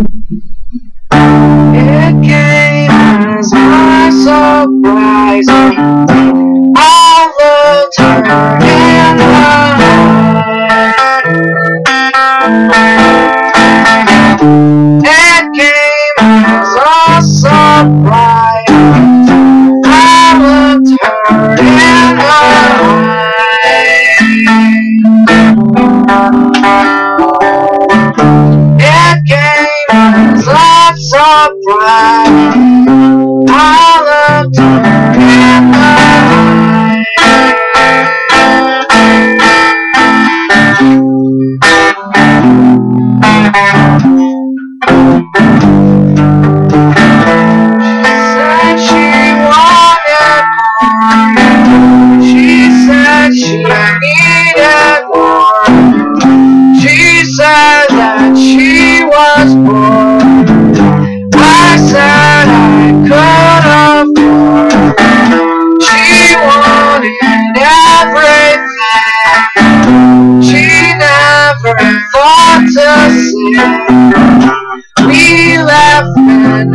It came as my surprise. In the It came as a surprise. A We left and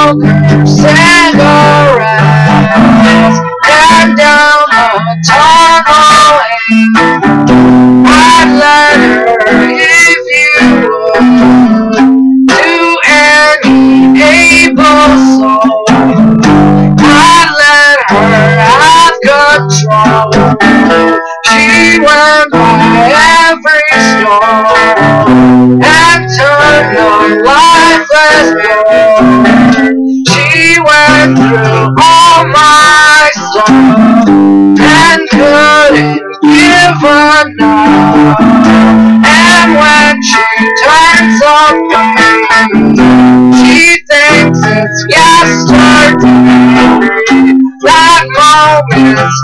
smoke cigarettes. And down the tunnel I'd let her if you would to any able soul. I let her have control. She went by every store and turned the lifeless gold. Through all my stuff and couldn't give enough. And when she turns away, she thinks it's yesterday. That moment's